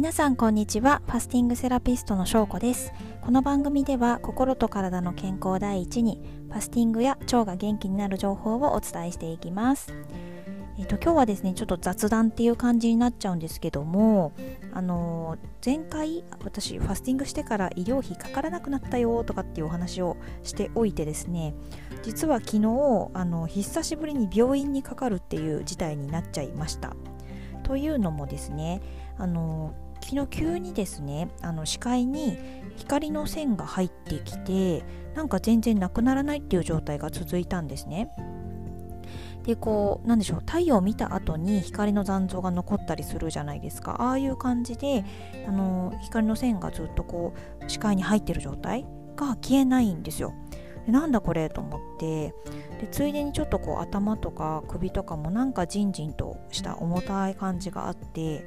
皆さんこんにちは。ファスティングセラピストのしょうこです。この番組では心と体の健康第一にファスティングや腸が元気になる情報をお伝えしていきます。えっと、今日はですねちょっと雑談っていう感じになっちゃうんですけどもあの前回私ファスティングしてから医療費かからなくなったよとかっていうお話をしておいてですね実は昨日あの久しぶりに病院にかかるっていう事態になっちゃいました。というのもですねあの昨日急にですねあの視界に光の線が入ってきてなんか全然なくならないっていう状態が続いたんですね。でこうなんでしょう太陽を見た後に光の残像が残ったりするじゃないですか。ああいう感じであの光の線がずっとこう視界に入ってる状態が消えないんですよ。でなんだこれと思ってでついでにちょっとこう頭とか首とかもなんかじんじんとした重たい感じがあって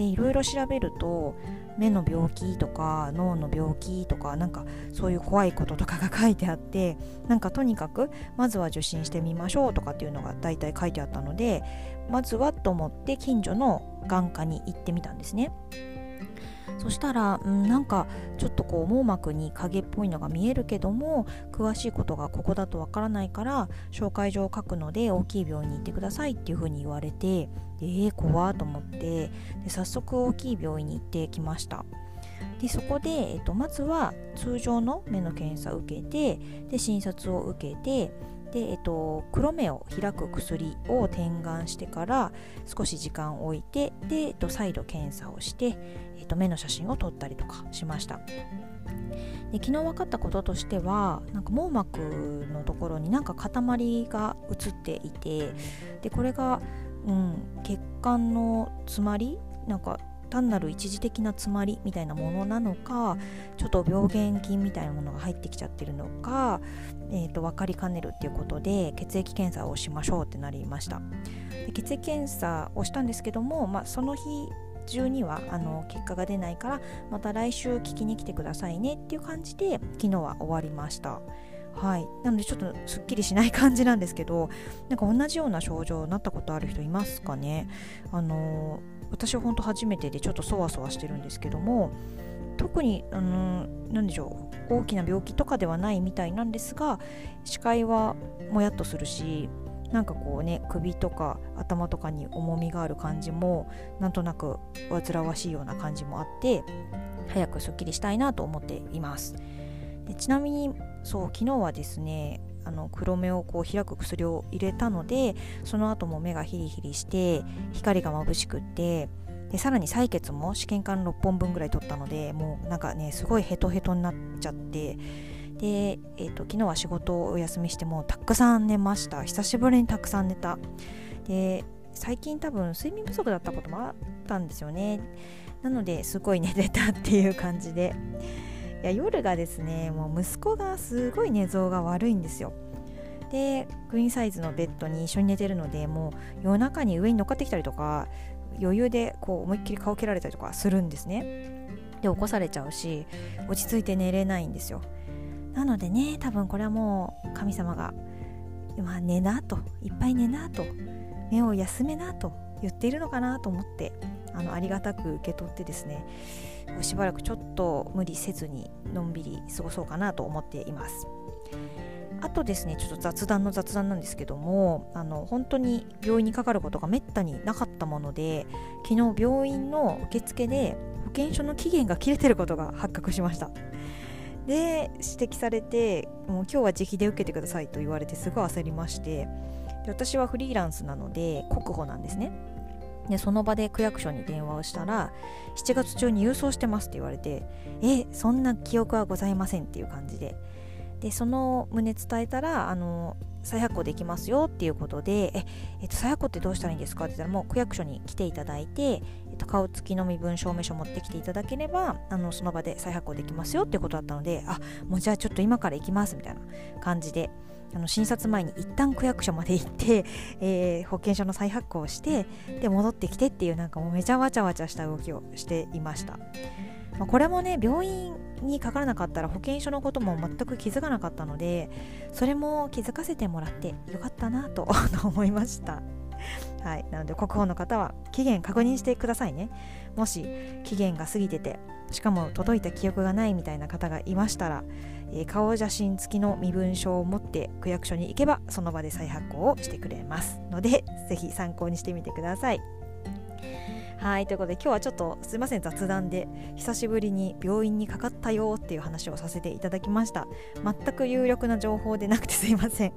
でいろいろ調べると目の病気とか脳の病気とかなんかそういう怖いこととかが書いてあってなんかとにかくまずは受診してみましょうとかっていうのが大体書いてあったのでまずはと思って近所の眼科に行ってみたんですね。そしたら、うん、なんかちょっとこう網膜に影っぽいのが見えるけども詳しいことがここだとわからないから紹介状を書くので大きい病院に行ってくださいっていうふうに言われてえー、怖と思ってで早速大きい病院に行ってきました。でそこで、えっと、まずは通常の目の検査を受けてで診察を受けてで、えっと、黒目を開く薬を点眼してから少し時間を置いてで、えっと、再度検査をして、えっと、目の写真を撮ったりとかしました。で昨日分かったこととしてはなんか網膜のところになんか塊が映っていてでこれが、うん、血管の詰まりなんか単なる一時的な詰まりみたいなものなのかちょっと病原菌みたいなものが入ってきちゃってるのか、えー、と分かりかねるっていうことで血液検査をしましょうってなりました。で血液検査をしたんですけども、まあ、その日中にはあの結果が出ないからまた来週聞きに来てくださいねっていう感じで昨日は終わりました。はい、なのでちょっとすっきりしない感じなんですけどなんか同じような症状になったことある人いますかね？あの私は本当初めてでちょっとそわそわしてるんですけども特にあの何でしょう大きな病気とかではないみたいなんですが視界はもやっとするしなんかこうね首とか頭とかに重みがある感じもなんとなく煩わしいような感じもあって早くすっきりしたいなと思っています。でちなみにそう昨日はですねあの黒目をこう開く薬を入れたのでその後も目がヒリヒリして光が眩しくってでさらに採血も試験管6本分ぐらい取ったのでもうなんかねすごいヘトヘトになっちゃってで、えーと、昨日は仕事をお休みしてもたくさん寝ました。久しぶりにたくさん寝た。で最近多分睡眠不足だったこともあったんですよね。なのですごい寝てたっていう感じで。いや夜がですねもう息子がすごい寝相が悪いんですよ。でクイーンサイズのベッドに一緒に寝てるのでもう夜中に上に乗っかってきたりとか余裕でこう思いっきり顔蹴られたりとかするんですね。で起こされちゃうし落ち着いて寝れないんですよ。なのでね多分これはもう神様がまあ寝なといっぱい寝なと目を休めなと言っているのかなと思ってあのありがたく受け取ってですねしばらくちょっと無理せずにのんびり過ごそうかなと思っています。あとですねちょっと雑談の雑談なんですけどもあの本当に病院にかかることがめったになかったもので昨日病院の受付で保険証の期限が切れてることが発覚しました。で指摘されてもう今日は自費で受けてくださいと言われてすごい焦りましてで私はフリーランスなので国保なんですね。でその場で区役所に電話をしたら7月中に郵送してますって言われてえそんな記憶はございませんっていう感じで。でその旨伝えたらあの再発行できますよっていうことでえ、えっと、再発行ってどうしたらいいんですか？って言ったらもう区役所に来ていただいて、えっと、顔付きの身分証明書持ってきていただければあのその場で再発行できますよっていうことだったのであもうじゃあちょっと今から行きますみたいな感じで。あの診察前に一旦区役所まで行って、えー、保険証の再発行をしてで戻ってきてっていうなんかもうめちゃわちゃわちゃした動きをしていました。まあ、これもね病院にかからなかったら保険証のことも全く気づかなかったのでそれも気づかせてもらってよかったなと 思いましたはい、なので国宝の方は期限確認してくださいね。もし期限が過ぎててしかも届いた記憶がないみたいな方がいましたら、えー、顔写真付きの身分証を持って区役所に行けばその場で再発行をしてくれます。ので ぜひ参考にしてみてください。はい。ということで今日はちょっとすいません。雑談で久しぶりに病院にかかったよっていう話をさせていただきました。全く有力な情報でなくてすいません。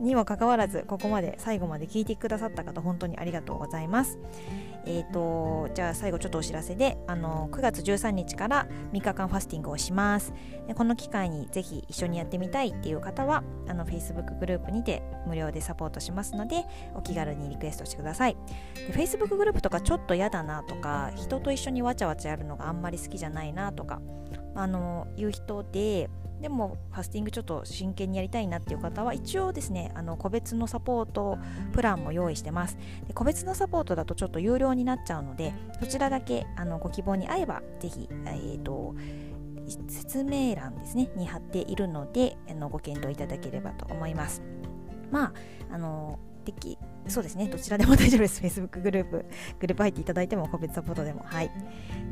にもかかわらずここまで最後まで聞いてくださった方本当にありがとうございます。えーと、じゃあ最後ちょっとお知らせであの9月13日から3日間ファスティングをします。でこの機会にぜひ一緒にやってみたいっていう方はあの Facebook グループにて無料でサポートしますのでお気軽にリクエストしてください。で Facebook グループとかちょっと嫌だなとか人と一緒にわちゃわちゃやるのがあんまり好きじゃないなとかあのいう人ででもファスティングちょっと真剣にやりたいなっていう方は一応ですねあの個別のサポートプランも用意してます。で個別のサポートだとちょっと有料になっちゃうのでそちらだけあのご希望に合えばぜひ、えーと、説明欄ですねに貼っているのであのご検討いただければと思います。まああのできそうですねどちらでも大丈夫です。Facebook グループグループ入っていただいても個別サポートでもはい。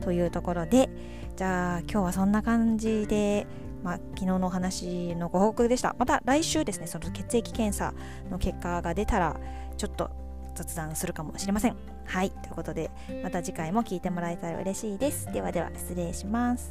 というところでじゃあ今日はそんな感じでまあ、昨日のお話のご報告でした。また来週ですね、その血液検査の結果が出たら、ちょっと雑談するかもしれません。はい、ということで、また次回も聞いてもらえたら嬉しいです。ではでは、失礼します。